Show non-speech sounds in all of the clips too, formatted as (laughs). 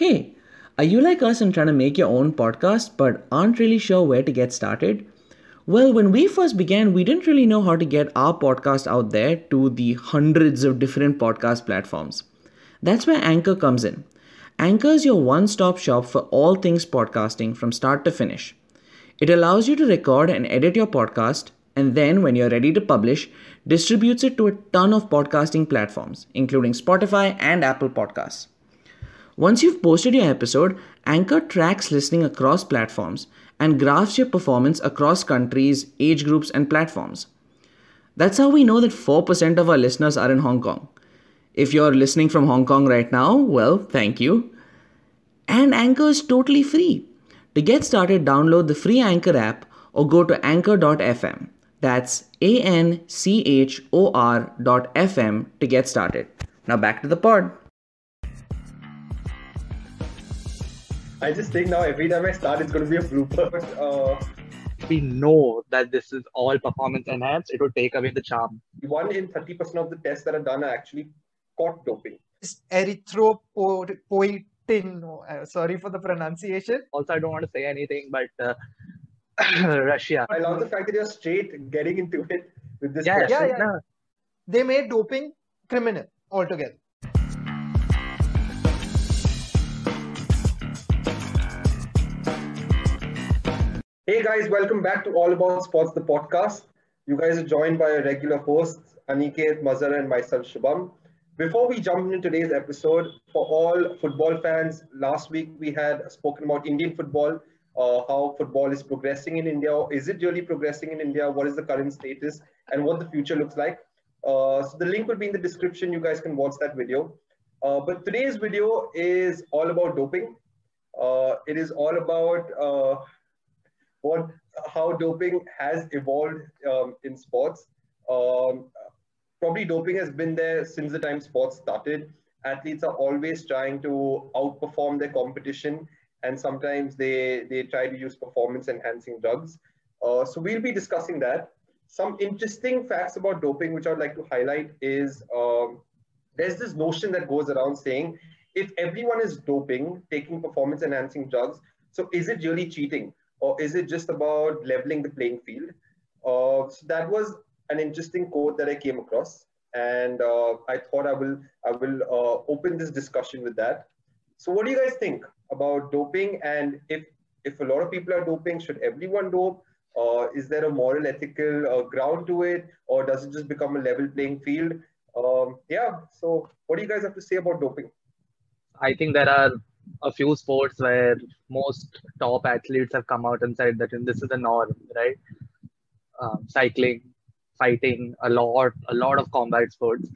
Hey, are you like us and trying to make your own podcast but aren't really sure where to get started? Well, when we first began, we didn't really know how to get our podcast out there to the hundreds of different podcast platforms. That's where Anchor comes in. Anchor is your one stop shop for all things podcasting from start to finish. It allows you to record and edit your podcast, and then, when you're ready to publish, distributes it to a ton of podcasting platforms, including Spotify and Apple Podcasts. Once you've posted your episode, Anchor tracks listening across platforms and graphs your performance across countries, age groups, and platforms. That's how we know that 4% of our listeners are in Hong Kong. If you're listening from Hong Kong right now, well, thank you. And Anchor is totally free. To get started, download the free Anchor app or go to anchor.fm. That's A N C H O R.fm to get started. Now back to the pod. I just think now every time I start, it's going to be a blooper. But, uh, we know that this is all performance enhanced, it would take away the charm. one in 30% of the tests that are done are actually caught doping. erythropoietin. Uh, sorry for the pronunciation. Also, I don't want to say anything, but uh, (coughs) Russia. I love the fact that you're straight getting into it with this Yeah, question. yeah, yeah. They made doping criminal altogether. Hey guys, welcome back to All About Sports, the podcast. You guys are joined by our regular hosts, Aniket, Mazhar, and myself, Shubham. Before we jump into today's episode, for all football fans, last week we had spoken about Indian football, uh, how football is progressing in India. Is it really progressing in India? What is the current status and what the future looks like? Uh, so the link will be in the description. You guys can watch that video. Uh, but today's video is all about doping. Uh, it is all about uh, what how doping has evolved um, in sports. Um, probably doping has been there since the time sports started. Athletes are always trying to outperform their competition, and sometimes they they try to use performance enhancing drugs. Uh, so we'll be discussing that. Some interesting facts about doping, which I'd like to highlight, is um, there's this notion that goes around saying if everyone is doping, taking performance enhancing drugs, so is it really cheating? Or is it just about leveling the playing field? Uh, so that was an interesting quote that I came across, and uh, I thought I will I will uh, open this discussion with that. So, what do you guys think about doping? And if if a lot of people are doping, should everyone dope? Uh, is there a moral, ethical uh, ground to it, or does it just become a level playing field? Um, yeah. So, what do you guys have to say about doping? I think there are a few sports where most top athletes have come out and said that this is the norm, right? Um, cycling, fighting, a lot, a lot of combat sports.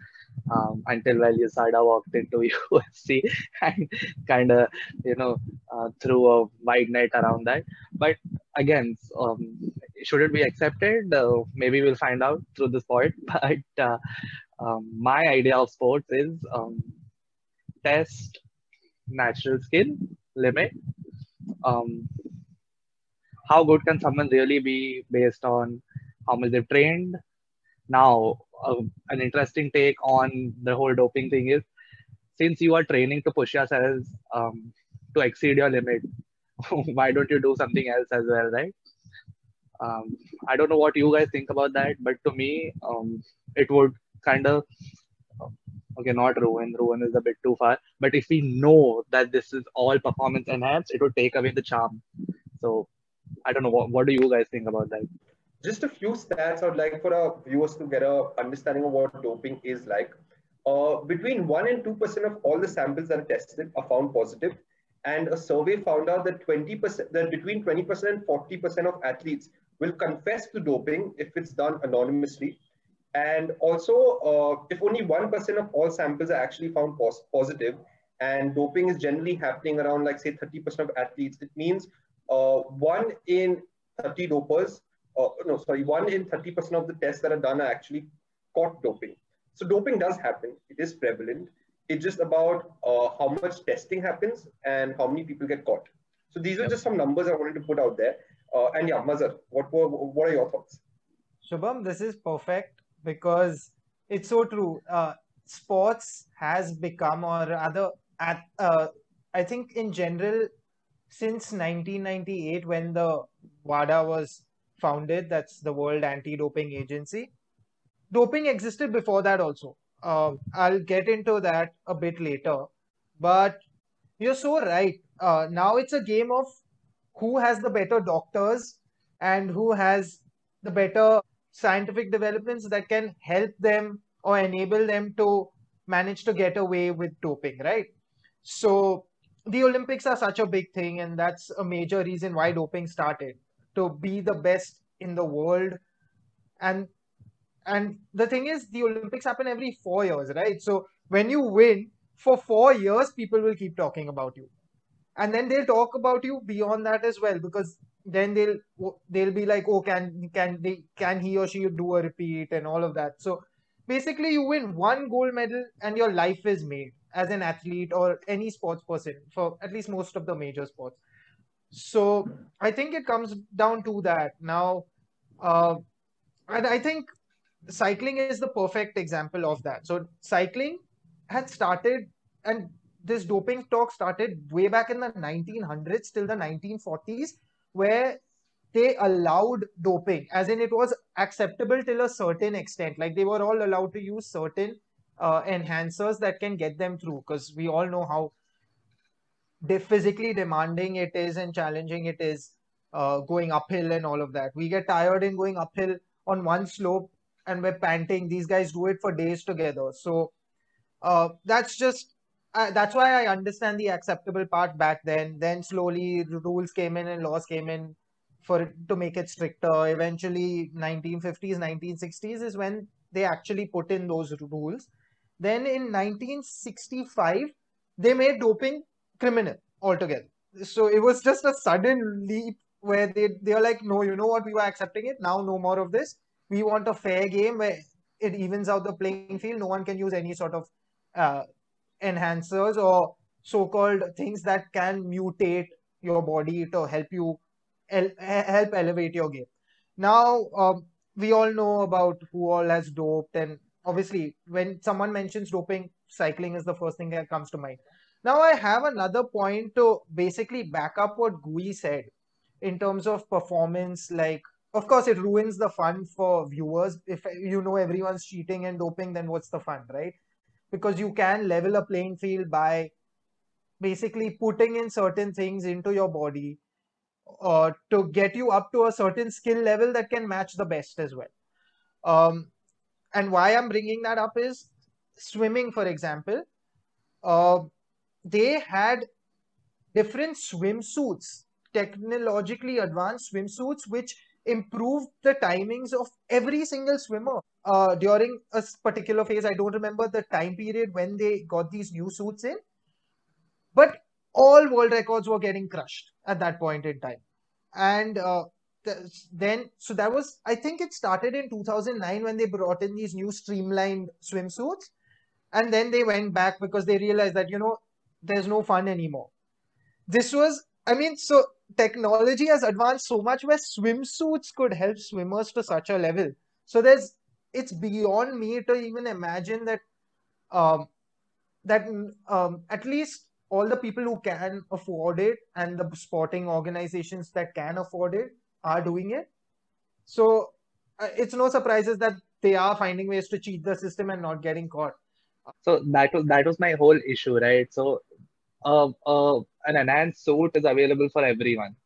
Um, until USADA walked into (laughs) UFC and kind of, you know, uh, threw a wide net around that. But again, um, should it be accepted? Uh, maybe we'll find out through this pod. (laughs) But uh, um, my idea of sports is um, test natural skill limit. Um, how good can someone really be based on how much they've trained? Now, uh, an interesting take on the whole doping thing is since you are training to push yourselves um, to exceed your limit, (laughs) why don't you do something else as well, right? Um, I don't know what you guys think about that, but to me, um, it would kind of okay, not ruin. Ruin is a bit too far. But if we know that this is all performance enhanced, it would take away the charm. So I don't know. What, what do you guys think about that? Just a few stats I would like for our viewers to get a understanding of what doping is like. Uh, between 1 and 2% of all the samples that are tested are found positive, And a survey found out that 20% that between 20% and 40% of athletes will confess to doping if it's done anonymously. And also, uh, if only 1% of all samples are actually found pos- positive, and doping is generally happening around, like, say, 30% of athletes, it means uh, one in 30 dopers, uh, no, sorry, one in 30% of the tests that are done are actually caught doping. So, doping does happen, it is prevalent. It's just about uh, how much testing happens and how many people get caught. So, these are just some numbers I wanted to put out there. Uh, and yeah, Mazhar, what, were, what are your thoughts? Shubham, this is perfect because it's so true. Uh, sports has become, or rather, at, uh, I think in general, since 1998, when the WADA was founded, that's the World Anti-Doping Agency, doping existed before that also. Uh, I'll get into that a bit later, but you're so right. Uh, now it's a game of who has the better doctors and who has the better scientific developments that can help them or enable them to manage to get away with doping, right? So the Olympics are such a big thing, and that's a major reason why doping started to be the best in the world. And and the thing is, the Olympics happen every four years, right? So when you win for four years, people will keep talking about you, and then they'll talk about you beyond that as well because then they'll they'll be like, oh, can can they can he or she do a repeat and all of that. So basically, you win one gold medal and your life is made as an athlete or any sports person for at least most of the major sports. So I think it comes down to that now, uh, and I think cycling is the perfect example of that. So cycling had started, and this doping talk started way back in the 1900s till the 1940s, where they allowed doping, as in it was acceptable till a certain extent. Like they were all allowed to use certain uh, enhancers that can get them through, because we all know how de- physically demanding it is and challenging it is uh, going uphill and all of that. We get tired in going uphill on one slope and we're panting. These guys do it for days together. So uh, that's just that's why I understand the acceptable part back then. Then slowly rules came in and laws came in for to make it stricter. Eventually, 1950s, 1960s is when they actually put in those rules. Then in 1965, they made doping criminal altogether. So it was just a sudden leap where they they are like, no, you know what, we were accepting it. Now no more of this. We want a fair game where it evens out the playing field. No one can use any sort of uh, enhancers or so-called things that can mutate your body to help you el- help elevate your game. Now um, we all know about who all has doped, and obviously when someone mentions doping, cycling is the first thing that comes to mind. Now I have another point to basically back up what Gui said in terms of performance. Like, of course, it ruins the fun for viewers. If you know everyone's cheating and doping, then what's the fun, right? Because you can level a playing field by basically putting in certain things into your body uh, to get you up to a certain skill level that can match the best as well. Um, and why I'm bringing that up is swimming, for example. Uh, they had different swimsuits, technologically advanced swimsuits, which improved the timings of every single swimmer uh, during a particular phase. I don't remember the time period when they got these new suits in, but all world records were getting crushed at that point in time. And uh, then, so that was, I think it started in 2009 when they brought in these new streamlined swimsuits. And then they went back because they realized that, you know, there's no fun anymore. This was, I mean, so technology has advanced so much where swimsuits could help swimmers to such a level. So there's, it's beyond me to even imagine that, um, that um, at least all the people who can afford it and the sporting organizations that can afford it are doing it. So uh, it's no surprises that they are finding ways to cheat the system and not getting caught. So that was that was my whole issue, right? So uh, uh, an enhanced suit is available for everyone.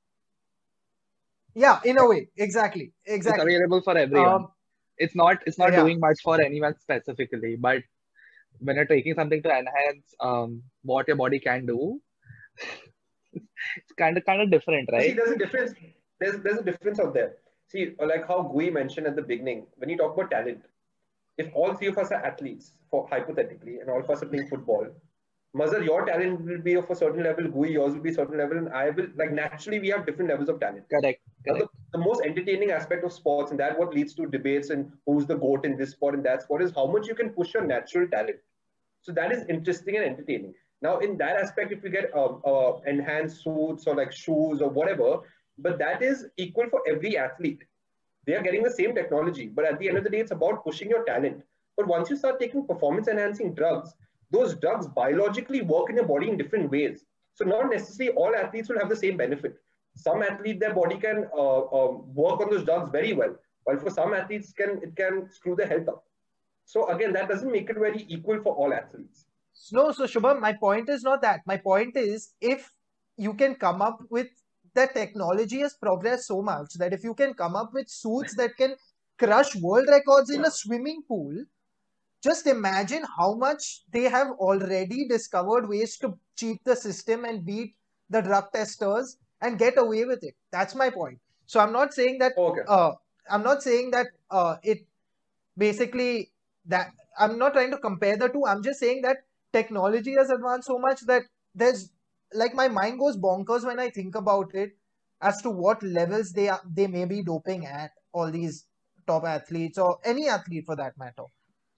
Yeah, in a way, exactly, exactly. It's available for everyone. Um, it's not it's not yeah. doing much for anyone specifically, but when you're taking something to enhance um, what your body can do, (laughs) it's kind of kind of different, right? See, there's a difference. There's there's a difference out there. See, like how Gui mentioned at the beginning, when you talk about talent, if all three of us are athletes, for hypothetically, and all of us are playing football, Mazhar, your talent will be of a certain level, Gui, yours will be a certain level, and I will like naturally we have different levels of talent. Correct. Correct. The, the, most entertaining aspect of sports, and that what leads to debates and who's the goat in this sport and that sport is how much you can push your natural talent. So that is interesting and entertaining. Now, in that aspect, if you get uh, uh, enhanced suits or like shoes or whatever, but that is equal for every athlete. They are getting the same technology, but at the end of the day, it's about pushing your talent. But once you start taking performance enhancing drugs, those drugs biologically work in your body in different ways. So not necessarily all athletes will have the same benefit. Some athlete, their body can uh, um, work on those drugs very well, while for some athletes, can it can screw their health up. So again, that doesn't make it very equal for all athletes. No, so Shubham, my point is not that. My point is if you can come up with that technology has progressed so much that if you can come up with suits that can crush world records in a swimming pool, just imagine how much they have already discovered ways to cheat the system and beat the drug testers and get away with it. That's my point. So I'm not saying that. Okay. Uh, I'm not saying that uh, it basically that I'm not trying to compare the two. I'm just saying that technology has advanced so much that there's like my mind goes bonkers when I think about it as to what levels they are they may be doping at all these top athletes or any athlete for that matter.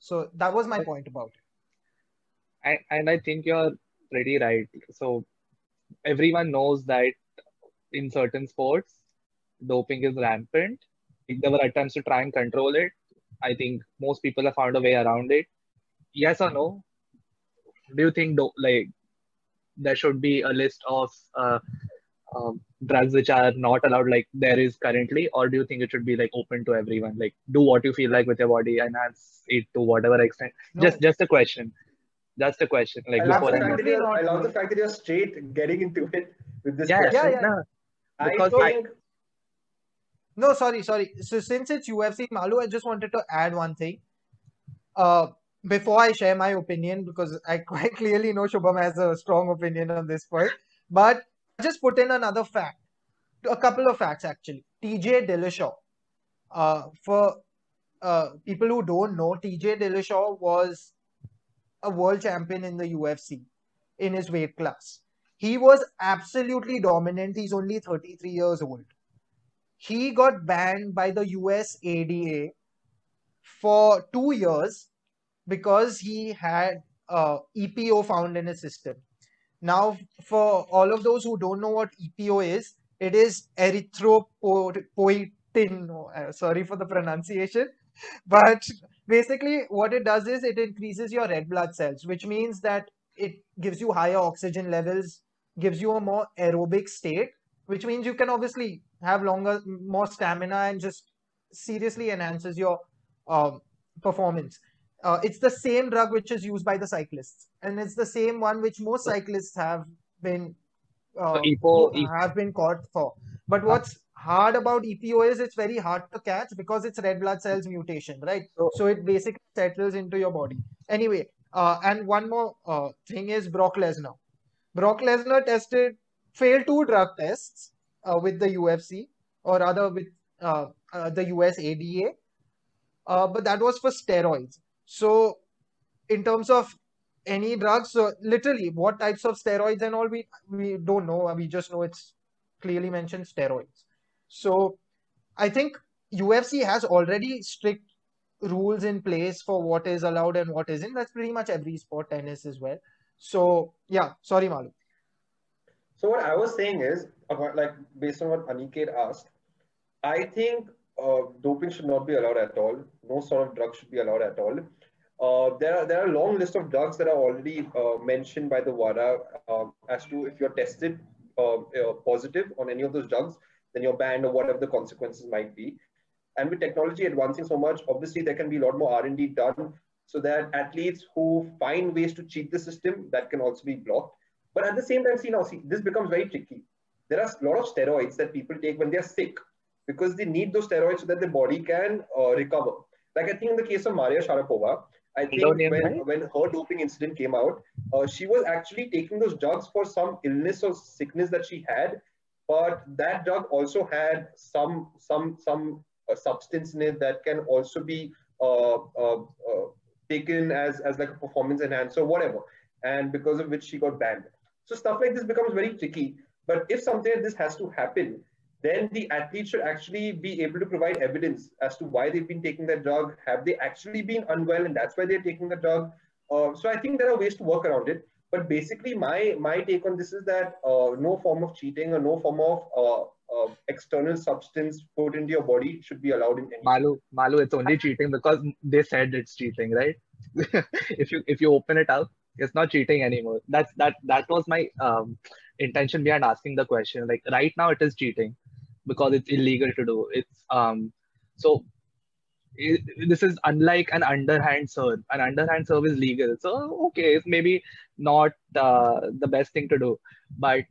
So that was my point about it. And, and I think you're pretty right. So everyone knows that in certain sports, doping is rampant. If there were attempts to try and control it, I think most people have found a way around it. Yes or no? Do you think do- like there should be a list of uh, um, drugs which are not allowed like there is currently, or do you think it should be like open to everyone? Like do what you feel like with your body, enhance it to whatever extent. No. Just just a question. Just a question. Like I love, before the I fact that you're, I love the fact that you're straight getting into it with this Yeah, question. Yeah, yeah. no, I because I- No, sorry, sorry. So since it's UFC, Malu, I just wanted to add one thing. Uh, before I share my opinion, because I (laughs) quite clearly know Shubham has a strong opinion on this point, but I just put in another fact, a couple of facts actually. TJ Dillashaw. Uh, for uh, people who don't know, TJ Dillashaw was a world champion in the UFC in his weight class. He was absolutely dominant. He's only 33 years old he got banned by the USADA for two years because he had uh, EPO found in his system. Now, for all of those who don't know what EPO is, it is erythropoietin. uh, Sorry for the pronunciation, but basically, what it does is it increases your red blood cells, which means that it gives you higher oxygen levels, gives you a more aerobic state, which means you can obviously have longer, more stamina, and just seriously enhances your um, performance. Uh, it's the same drug which is used by the cyclists, and it's the same one which most cyclists have been uh, So EPO, have been caught for. But what's hard about EPO is it's very hard to catch because it's red blood cells mutation, right? So- So it basically settles into your body. Anyway, uh, and one more uh, thing is Brock Lesnar. Brock Lesnar tested, failed two drug tests uh, with the UFC, or rather with uh, uh, the USADA, uh, but that was for steroids. So, in terms of any drugs, so literally what types of steroids and all, we we don't know. We just know it's clearly mentioned steroids. So, I think UFC has already strict rules in place for what is allowed and what isn't. That's pretty much every sport, tennis as well. So, yeah, sorry, Malu. So what I was saying is, about, like based on what Aniket asked, I think uh, doping should not be allowed at all. No sort of drug should be allowed at all. Uh, there are there are a long list of drugs that are already uh, mentioned by the WADA uh, as to if you're tested uh, uh, positive on any of those drugs, then you're banned or whatever the consequences might be. And with technology advancing so much, obviously there can be a lot more R&D done so that athletes who find ways to cheat the system that can also be blocked. But at the same time, see now, see this becomes very tricky. There are a lot of steroids that people take when they're sick because they need those steroids so that their body can uh, recover. Like I think in the case of Maria Sharapova, I think when, right? when her doping incident came out, uh, she was actually taking those drugs for some illness or sickness that she had, but that drug also had some some some uh, substance in it that can also be uh, uh, uh, taken as as like a performance enhancer, whatever, and because of which she got banned. So stuff like this becomes very tricky. But if something like this has to happen, then the athlete should actually be able to provide evidence as to why they've been taking that drug. Have they actually been unwell and that's why they're taking the drug? Uh, so I think there are ways to work around it. But basically, my my take on this is that uh, no form of cheating or no form of uh, uh, external substance put into your body should be allowed in any. Malu, Malu, it's only cheating because they said it's cheating, right? (laughs) if you if you open it up, it's not cheating anymore. That's that that was my um, intention behind asking the question. Like right now, it is cheating because it's illegal to do. It's um so it, this is unlike an underhand serve. An underhand serve is legal, so okay, it's maybe not uh, the best thing to do. But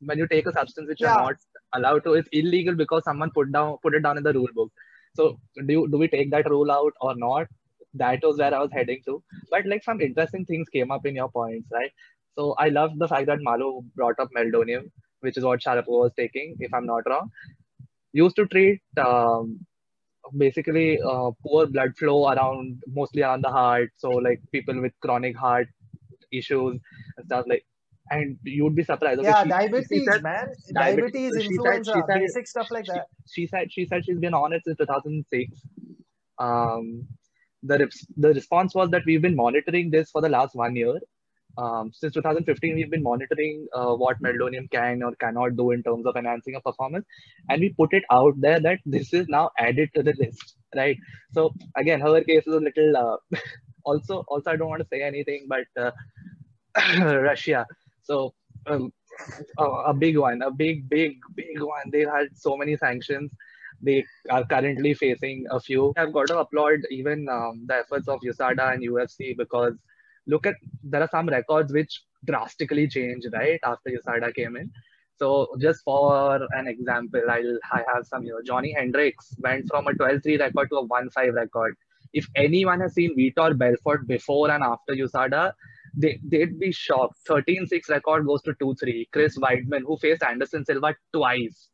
when you take a substance which Yeah. you're not allowed to, it's illegal because someone put down put it down in the rule book. So do you, do we take that rule out or not? That was where I was heading to. But like some interesting things came up in your points, right? So I love the fact that Malu brought up meldonium, which is what Sharapova was taking, if I'm not wrong. Used to treat um, basically uh, poor blood flow around mostly around the heart. So like people with chronic heart issues and stuff like. And you'd be surprised. Okay, Yeah, she- she diabetes, said- man. diabetes. Diabetes, she influenza, she said- basic stuff like she, that. she said she said she's been on it since 2006 um the the response was that we've been monitoring this for the last one year um, since 2015 we've been monitoring uh, what meldonium can or cannot do in terms of enhancing a performance and we put it out there that this is now added to the list right so again her case is a little uh, (laughs) also also i don't want to say anything but uh, (coughs) russia so um, a, a big one, a big, big, big one. They had so many sanctions. They are currently facing a few. I've got to applaud even um, the efforts of USADA and UFC because look at there are some records which drastically changed right after USADA came in. So just for an example, I'll I have some here. Johnny Hendricks went from a 12-3 record to a 1-5 record. If anyone has seen Vitor Belfort before and after USADA, they, they'd be shocked. 13 6 record goes to 2 3. Chris Weidman, who faced Anderson Silva twice,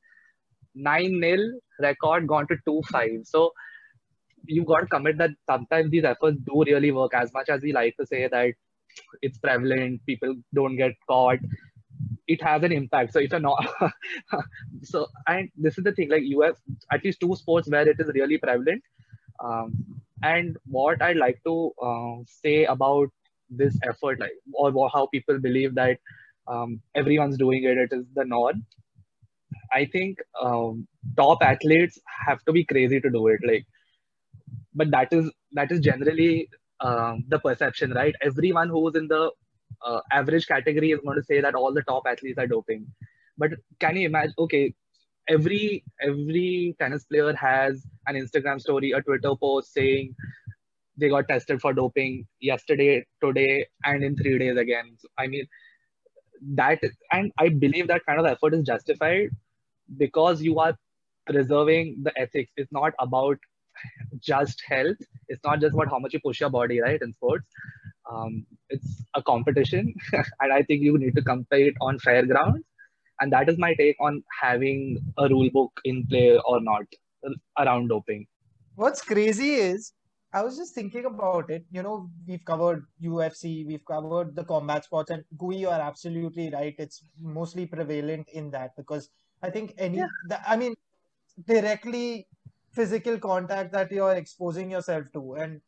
9 0 record gone to 2 5. So you got to commit that sometimes these efforts do really work as much as we like to say that it's prevalent, people don't get caught. It has an impact. So if you're not, (laughs) so and this is the thing, like you have at least two sports where it is really prevalent. Um, and what I'd like to uh, say about this effort like or how people believe that um, everyone's doing it it is the norm i think um, top athletes have to be crazy to do it like but that is that is generally um, the perception right everyone who's in the uh, average category is going to say that all the top athletes are doping but can you imagine okay every every tennis player has an instagram story a twitter post saying they got tested for doping yesterday, today, and in three days again. So, I mean, that and I believe that kind of effort is justified because you are preserving the ethics. It's not about just health. It's not just about how much you push your body, right? In sports, um, it's a competition, (laughs) and I think you need to compete on fair grounds. And that is my take on having a rule book in play or not around doping. What's crazy is I was just thinking about it. You know, we've covered UFC, we've covered the combat sports, and Gui, you are absolutely right. It's mostly prevalent in that because I think any, Yeah. the, I mean, directly physical contact that you're exposing yourself to. And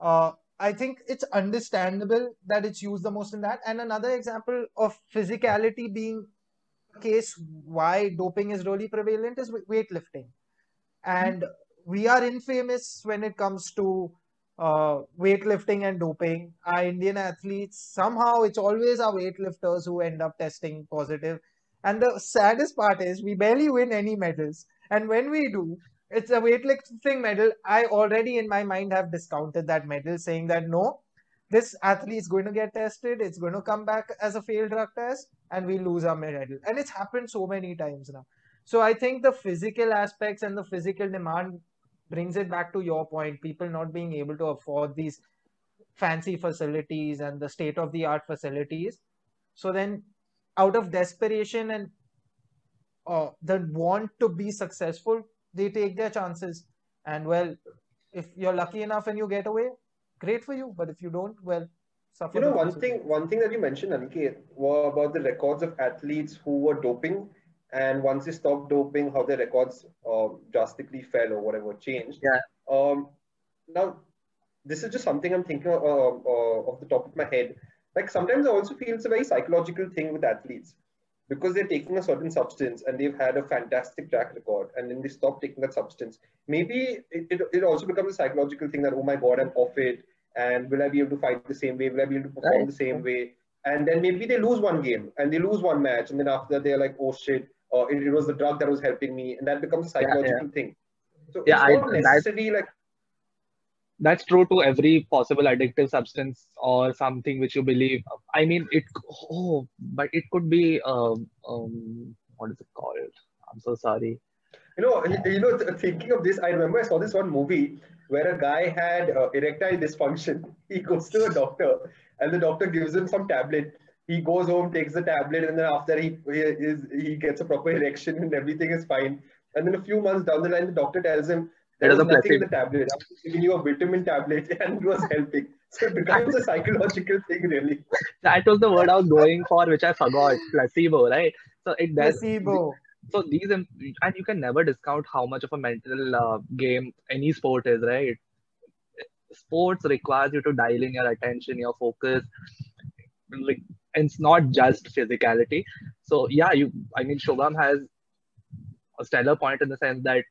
uh, I think it's understandable that it's used the most in that. And another example of physicality being a case why doping is really prevalent is weightlifting. And we are infamous when it comes to uh, weightlifting and doping. Our Indian athletes, somehow it's always our weightlifters who end up testing positive. And the saddest part is we barely win any medals. And when we do, it's a weightlifting medal. I already in my mind have discounted that medal, saying that no, this athlete is going to get tested, it's going to come back as a failed drug test, and we lose our medal. And it's happened so many times now. So I think the physical aspects and the physical demand brings it back to your point people not being able to afford these fancy facilities and the state of the art facilities so then out of desperation and uh, the want to be successful they take their chances and well if you're lucky enough and you get away great for you but if you don't well suffer You know, one consequences. thing, one thing that you mentioned, Aniket, were about the records of athletes who were doping, and once they stopped doping, how their records uh, drastically fell or whatever changed. Yeah. Um, now, this is just something I'm thinking of, uh, uh, off the top of my head. Like sometimes I also feel it's a very psychological thing with athletes because they're taking a certain substance and they've had a fantastic track record, and then they stop taking that substance. Maybe it, it, it also becomes a psychological thing that oh my god, I'm off it and will I be able to fight the same way? Will I be able to perform Right. the same way? and then maybe they lose one game and they lose one match, and then after that they're like, oh shit, uh, it, it was the drug that was helping me, and that becomes a psychological yeah, yeah. thing. So Yeah, it's I- not that- necessarily like that's true to every possible addictive substance or something which you believe. I mean, it. Oh, but it could be. Um, um, what is it called? I'm so sorry. You know, you know, th- thinking of this, I remember I saw this one movie where a guy had uh, erectile dysfunction. (laughs) He goes to a doctor, and the doctor gives him some tablet. He goes home, takes the tablet, and then after he he, is, he gets a proper erection and everything is fine. And then a few months down the line, the doctor tells him there It was was a nothing in the placebo. tablet. I'm just giving you a vitamin tablet, (laughs) and it was helping. So it becomes a psychological thing, really. That was the word I was going for, which I forgot. Placebo, right? So it does. Placebo. So these and you can never discount how much of a mental uh, game any sport is, right? Sports requires you to dial in your attention, your focus. Like, and it's not just physicality. So yeah, you. I mean, Shubham has a stellar point in the sense that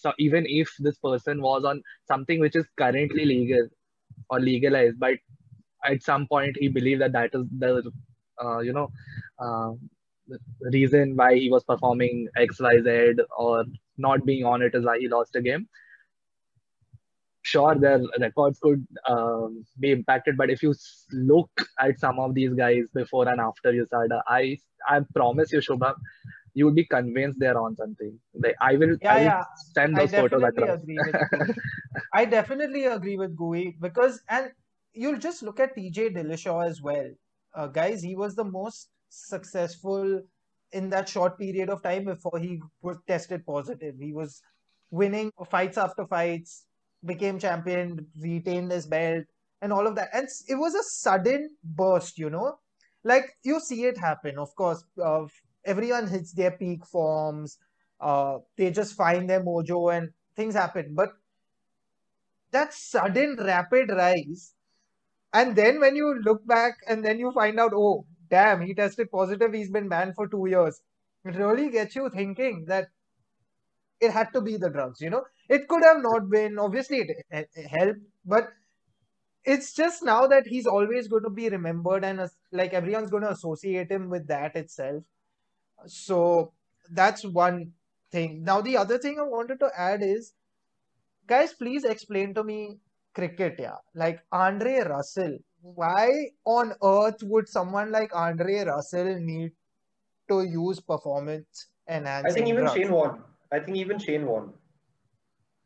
so even if this person was on something which is currently legal or legalized, but at some point he believed that that is the uh, you know uh, reason why he was performing X Y Z or not being on it is why he lost a game. Sure, their records could um, be impacted, but if you look at some of these guys before and after USADA, I I promise you, Shubham, you would be convinced they're on something. Like I will, Yeah, I will yeah. send I those photos definitely across. agree with. (laughs) I definitely agree with Gui because, and you'll just look at TJ Dillashaw as well. Uh, guys, he was the most successful in that short period of time before he was tested positive. He was winning fights after fights, became champion, retained his belt, and all of that. And it was a sudden burst, you know? Like you see it happen, of course. Uh, everyone hits their peak forms. Uh, they just find their mojo and things happen. But that sudden rapid rise, and then when you look back and then you find out, oh, damn, he tested positive, he's been banned for two years. It really gets you thinking that it had to be the drugs, you know? It could have not been, obviously, it, it helped, but it's just now that he's always going to be remembered and like everyone's going to associate him with that itself. So that's one thing. Now, the other thing I wanted to add is, guys, please explain to me cricket, yeah. Like Andre Russell. Why on earth would someone like Andre Russell need to use performance I think even drugs? Shane Warne. I think even Shane Warne.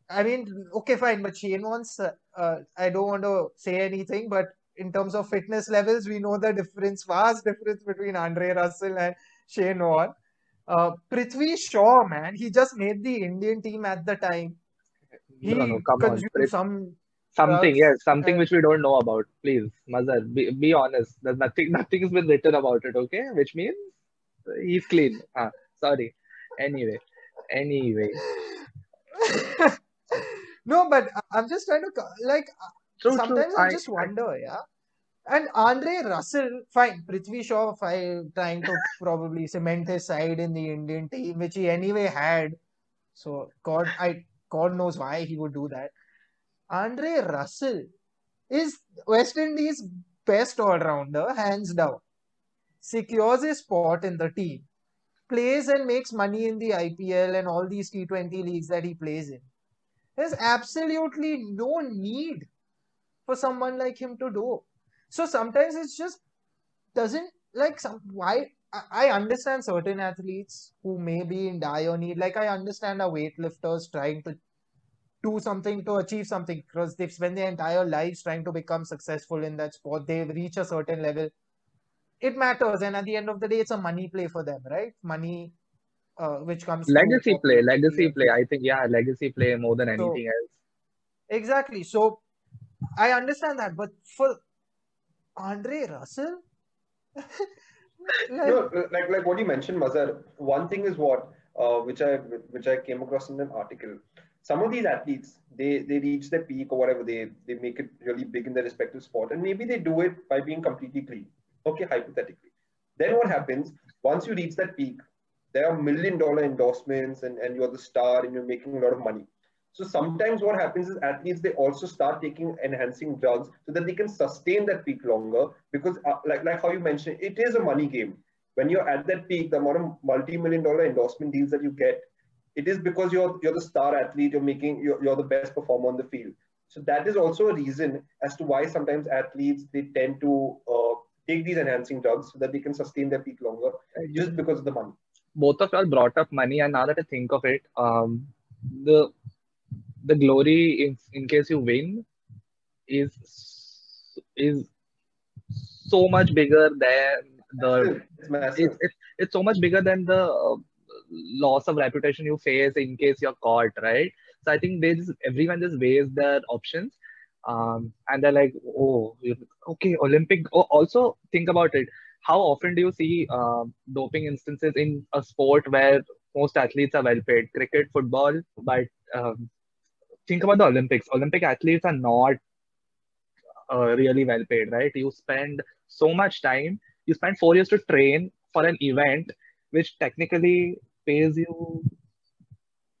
I mean, okay, fine, but Shane wants, uh, I don't want to say anything, but in terms of fitness levels, we know the difference, vast difference between Andre Russell and Shane Warne. Uh, Prithvi Shaw, man, he just made the Indian team at the time. He No, no, come on. consumed It- some Something, yes, something and which we don't know about. Please, Mazhar, be, be honest. There's nothing, (laughs) nothing's been written about it, okay? Which means he's clean. Ah, sorry. Anyway, anyway. (laughs) no, but I- I'm just trying to like True, true. sometimes I I, just I, wonder, yeah. And Andre Russell, fine, Prithvi Shaw, fine, trying to probably cement his side in the Indian team, which he anyway had. So God, I God knows why he would do that. Andre Russell is West Indies' best all-rounder, hands down. Secures his spot in the team, plays and makes money in the IPL and all these T20 leagues that he plays in. There's absolutely no need for someone like him to do. So sometimes it's just doesn't like some why I, understand certain athletes who may be in dire need. Like I understand our weightlifters trying to do something to achieve something because they've spent their entire lives trying to become successful in that sport. They've reached a certain level. It matters, and at the end of the day, it's a money play for them, right? Money, uh, which comes legacy play, legacy play. I think, yeah, legacy play more than so anything else. exactly. So I understand that, but for Andre Russell, like No, like like what you mentioned, Mazhar. One thing is what uh, which I which I came across in an article. Some of these athletes, they they reach their peak or whatever, they they make it really big in their respective sport, and maybe they do it by being completely clean. Okay, hypothetically. Then what happens once you reach that peak? There are million dollar endorsements, and and you're the star, and you're making a lot of money. So sometimes what happens is athletes they also start taking enhancing drugs so that they can sustain that peak longer because uh, like like how you mentioned, it is a money game. When you're at that peak, the amount of multi-million dollar endorsement deals that you get, it is because you're you're the star athlete. You're making you're, you're the best performer on the field. So that is also a reason as to why sometimes athletes they tend to uh, take these enhancing drugs so that they can sustain their peak longer, just because of the money. Both of y'all brought up money, and now that I think of it, um, the the glory in, in case you win is is so much bigger than the it's, it's, it's, it's so much bigger than the uh, loss of reputation you face in case you're caught right? So i think they just everyone just weighs their options um, and they're like oh okay olympic oh, also think about it. How often do you see uh, doping instances in a sport where most athletes are well paid? Cricket football but um, think about the Olympics. Olympic athletes are not uh, really well paid, right? You spend so much time. You spend four years to train for an event, which technically pays you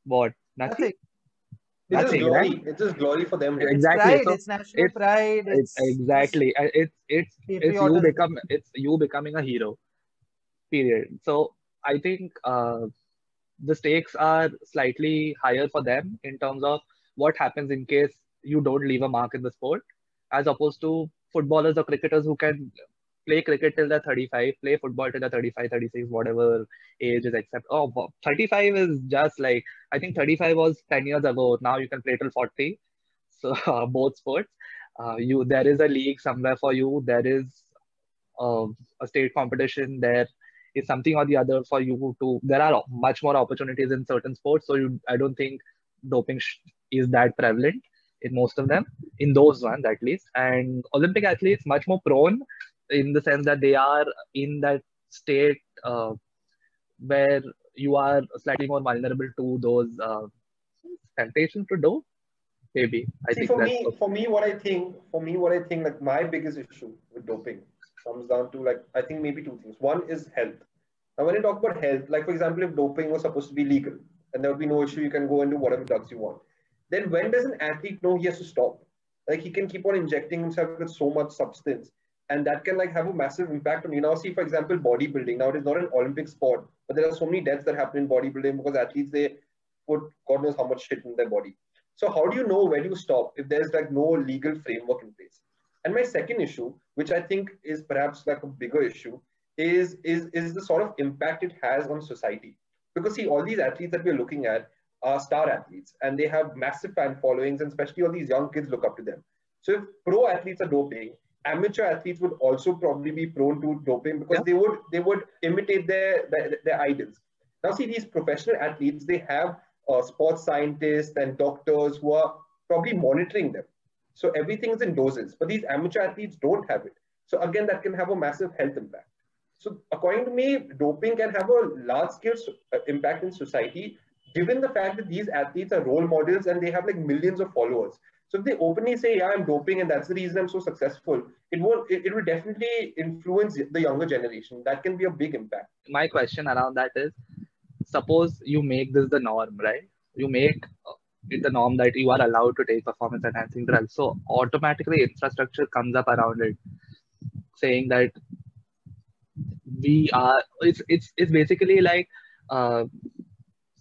what? Nothing. It's just glory. Right? It's just glory for them. Right? Exactly. It's pride. So it's national it's, pride. It's, it's exactly. It's it's it's you become it's you becoming a hero. Period. So I think uh, the stakes are slightly higher for them in terms of what happens in case you don't leave a mark in the sport, as opposed to footballers or cricketers who can play cricket till they're 35, play football till they're 35, 36, whatever age is except. Oh, 35 is just like, I think 35 was 10 years ago. Now you can play till 40. (laughs) So uh, (laughs) both sports. Uh, you There is a league somewhere for you. There is uh, a state competition. There is something or the other for you to, there are much more opportunities in certain sports. So you, I don't think doping is that prevalent in most of them, in those ones at least. And Olympic athletes much more prone in the sense that they are in that state uh, where you are slightly more vulnerable to those uh, temptations to do. Maybe I See, think for me, for me, what I think, for me, what I think, like my biggest issue with doping comes down to like I think maybe two things. One is health. Now, when you talk about health, like for example, if doping was supposed to be legal and there would be no issue, you can go and do whatever drugs you want then when does an athlete know he has to stop? Like he can keep on injecting himself with so much substance. And that can like have a massive impact on you. Now, see, for example, bodybuilding. Now it is not an Olympic sport, but there are so many deaths that happen in bodybuilding because athletes they put God knows how much shit in their body. So how do you know when you stop if there's like no legal framework in place? And my second issue, which I think is perhaps like a bigger issue, is is is the sort of impact it has on society. Because see, all these athletes that we're looking at, are star athletes and they have massive fan followings and especially all these young kids look up to them. So if pro athletes are doping, amateur athletes would also probably be prone to doping because yeah. they would they would imitate their, their, their idols. Now see these professional athletes, they have uh, sports scientists and doctors who are probably monitoring them. So everything is in doses, but these amateur athletes don't have it. So again, that can have a massive health impact. So according to me, doping can have a large scale uh, impact in society given the fact that these athletes are role models and they have like millions of followers. So if they openly say, yeah, I'm doping and that's the reason I'm so successful, it won't, it, it will definitely influence the younger generation. That can be a big impact. My question around that is, suppose you make this the norm, right? You make it the norm that you are allowed to take performance enhancing drugs. So automatically infrastructure comes up around it saying that we are, it's, it's, it's basically like, uh,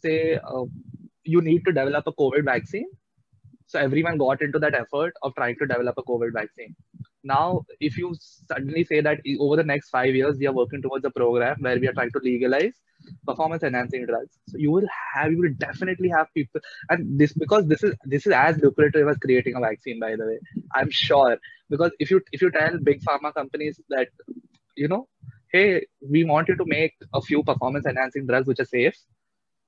say uh, you need to develop a COVID vaccine. So everyone got into that effort of trying to develop a COVID vaccine. Now, if you suddenly say that over the next five years, we are working towards a program where we are trying to legalize performance enhancing drugs. So you will have, you will definitely have people, and this because this is this is as lucrative as creating a vaccine. By the way, I'm sure because if you if you tell big pharma companies that you know, hey, we want you to make a few performance enhancing drugs which are safe,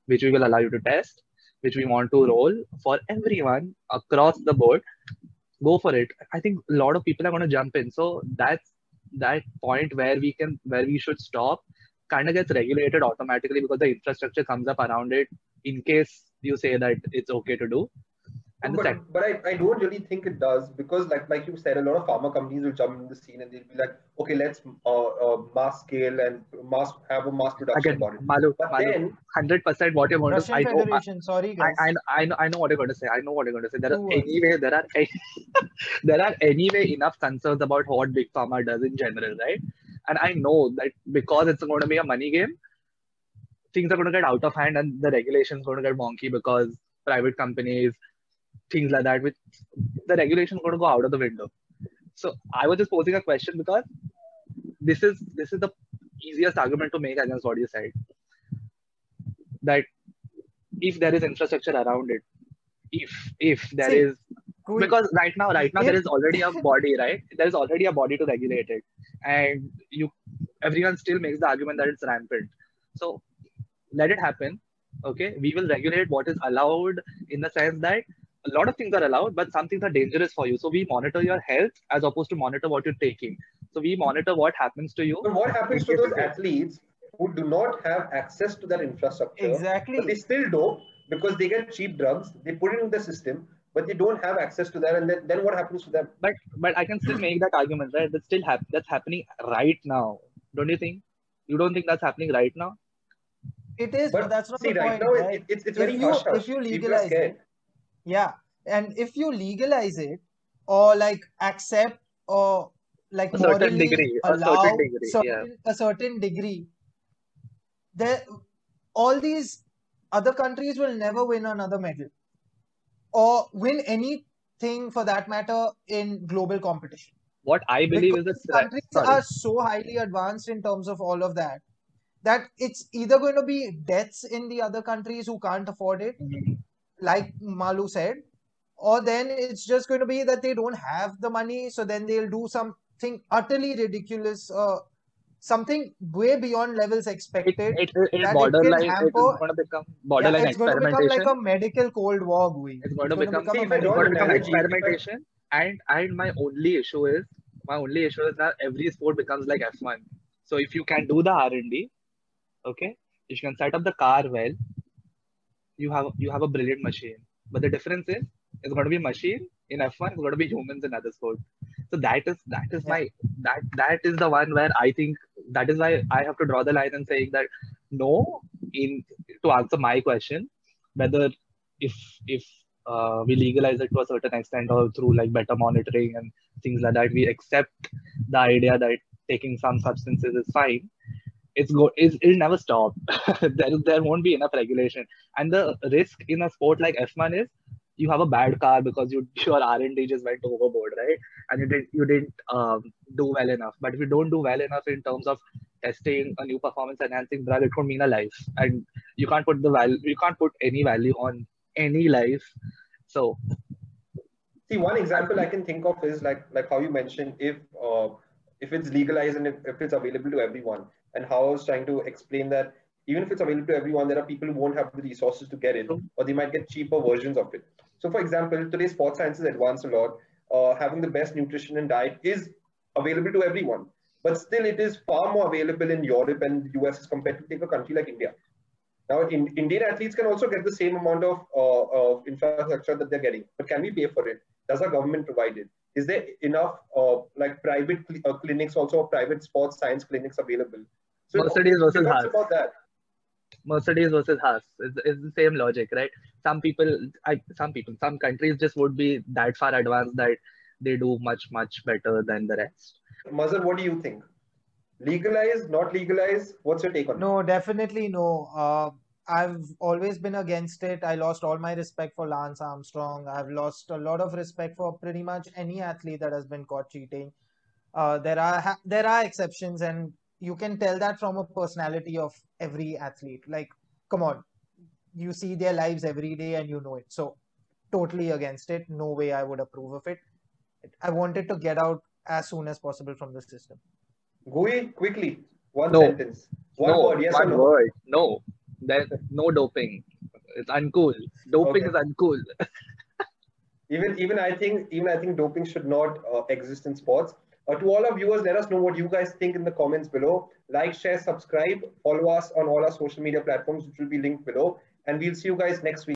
which we will allow you to test, which we want to roll for everyone across the board. Go for it. I think a lot of people are going to jump in. So that's that point where we can where we should stop kind of gets regulated automatically because the infrastructure comes up around it in case you say that it's okay to do And the but, but I, I don't really think it does because like like you said, a lot of pharma companies will jump in the scene and they'll be like, okay, let's uh, uh, mass scale and mass have a mass production again, about it. Malu, But Malu, then hundred percent what you're going to. Russian I know. Federation, sorry I, guys. I, I know I know what you're going to say. I know what you're going to say. There are anyway there are any, (laughs) there are anyway enough concerns about what big pharma does in general, right? And I know that because it's going to be a money game, things are going to get out of hand and the regulations going to get wonky because private companies, things like that, which the regulation is going to go out of the window. So I was just posing a question because this is this is the easiest argument to make against what you said. That if there is infrastructure around it, if if there See, is Cool. because right now right now there If- is already a body right there is already a body to regulate it and you everyone still makes the argument that it's rampant so let it happen okay we will regulate what is allowed in the sense that a lot of things are allowed but some things are dangerous for you so we monitor your health as opposed to monitor what you're taking so we monitor what happens to you But what happens to those athletes who do not have access to that infrastructure? Exactly. But they still dope because they get cheap drugs, they put it in the system, but they don't have access to that. And then, then what happens to them? but but i can still make that argument right that's still hap- that's happening right now don't you think you don't think that's happening right now It is, but, But that's not see, the right point, now right? it, it's, it's If very you- hush hush. if you legalize it, Yeah, and if you legalize it or like accept or like A certain degree, a certain allow degree, certain, a certain degree, there all these other countries will never win another medal or win anything for that matter in global competition. what i believe is that countries sorry. are so highly advanced in terms of all of that that it's either going to be deaths in the other countries who can't afford it Mhm. Like Malu said, or then it's just going to be that they don't have the money, so then they'll do something utterly ridiculous, uh, something way beyond levels expected. it, it, it borderline it is going to become Yeah, borderline it's going to become like a medical cold war, Gui. it's going to It's become, See, a if I it's don't going to become manage it, if I- experimentation and and my only issue is my only issue is that every sport becomes like f1 so if you can do the r&d okay if you can set up the car well you have you have a brilliant machine. But the difference is it's going to be machine in f1 it's going to be humans in other sports. So that is that is my that that is the one where i think that is why i have to draw the line and saying that no in to answer my question whether if if uh, we legalize it to a certain extent or through like better monitoring and things like that we accept the idea that taking some substances is fine it's go it's, it'll never stop. (laughs) There there won't be enough regulation. And the risk in a sport like f1 is you have a bad car because you (laughs) your r&d just went overboard right? And you didn't you didn't um, do well enough. But if you don't do well enough in terms of testing a new performance enhancing drug it could mean a life. And you can't put the value you can't put any value on any life. So See, one example I can think of is like like how you mentioned if uh, if it's legalized and if, if it's available to everyone, and how I was trying to explain that even if it's available to everyone, there are people who won't have the resources to get it, or they might get cheaper versions of it. So, for example, today sports science has advanced a lot. Uh, having the best nutrition and diet is available to everyone, but still it is far more available in Europe and the US as compared to take a country like India. Now, in, Indian athletes can also get the same amount of, uh, of infrastructure that they're getting, but can we pay for it? Does our government provide it? Is there enough uh, like private cl- uh, clinics, also private sports science clinics available? So Mercedes versus it's Haas. about that. Mercedes versus Haas. It's, it's the same logic, right? Some people, I, some people, some countries just would be that far advanced that they do much, much better than the rest. Mazhar, what do you think? Legalize, not legalize? What's your take on it? No, definitely no. Uh, I've always been against it. I lost all my respect for Lance Armstrong. I've lost a lot of respect for pretty much any athlete that has been caught cheating. Uh, there are ha- there are exceptions, and you can tell that from a personality of every athlete. Like, come on, you see their lives every day, and you know it. So, totally against it. No way I would approve of it. I wanted to get out as soon as possible from the system. Gui, quickly, one No. sentence. One no, word, yes one or no? word. No, there's no doping. It's uncool. Doping Okay. is uncool. (laughs) Even even I think even I think doping should not uh, exist in sports. Uh, to all our viewers, let us know what you guys think in the comments below. Like, share, subscribe, follow us on all our social media platforms, which will be linked below. And we'll see you guys next week.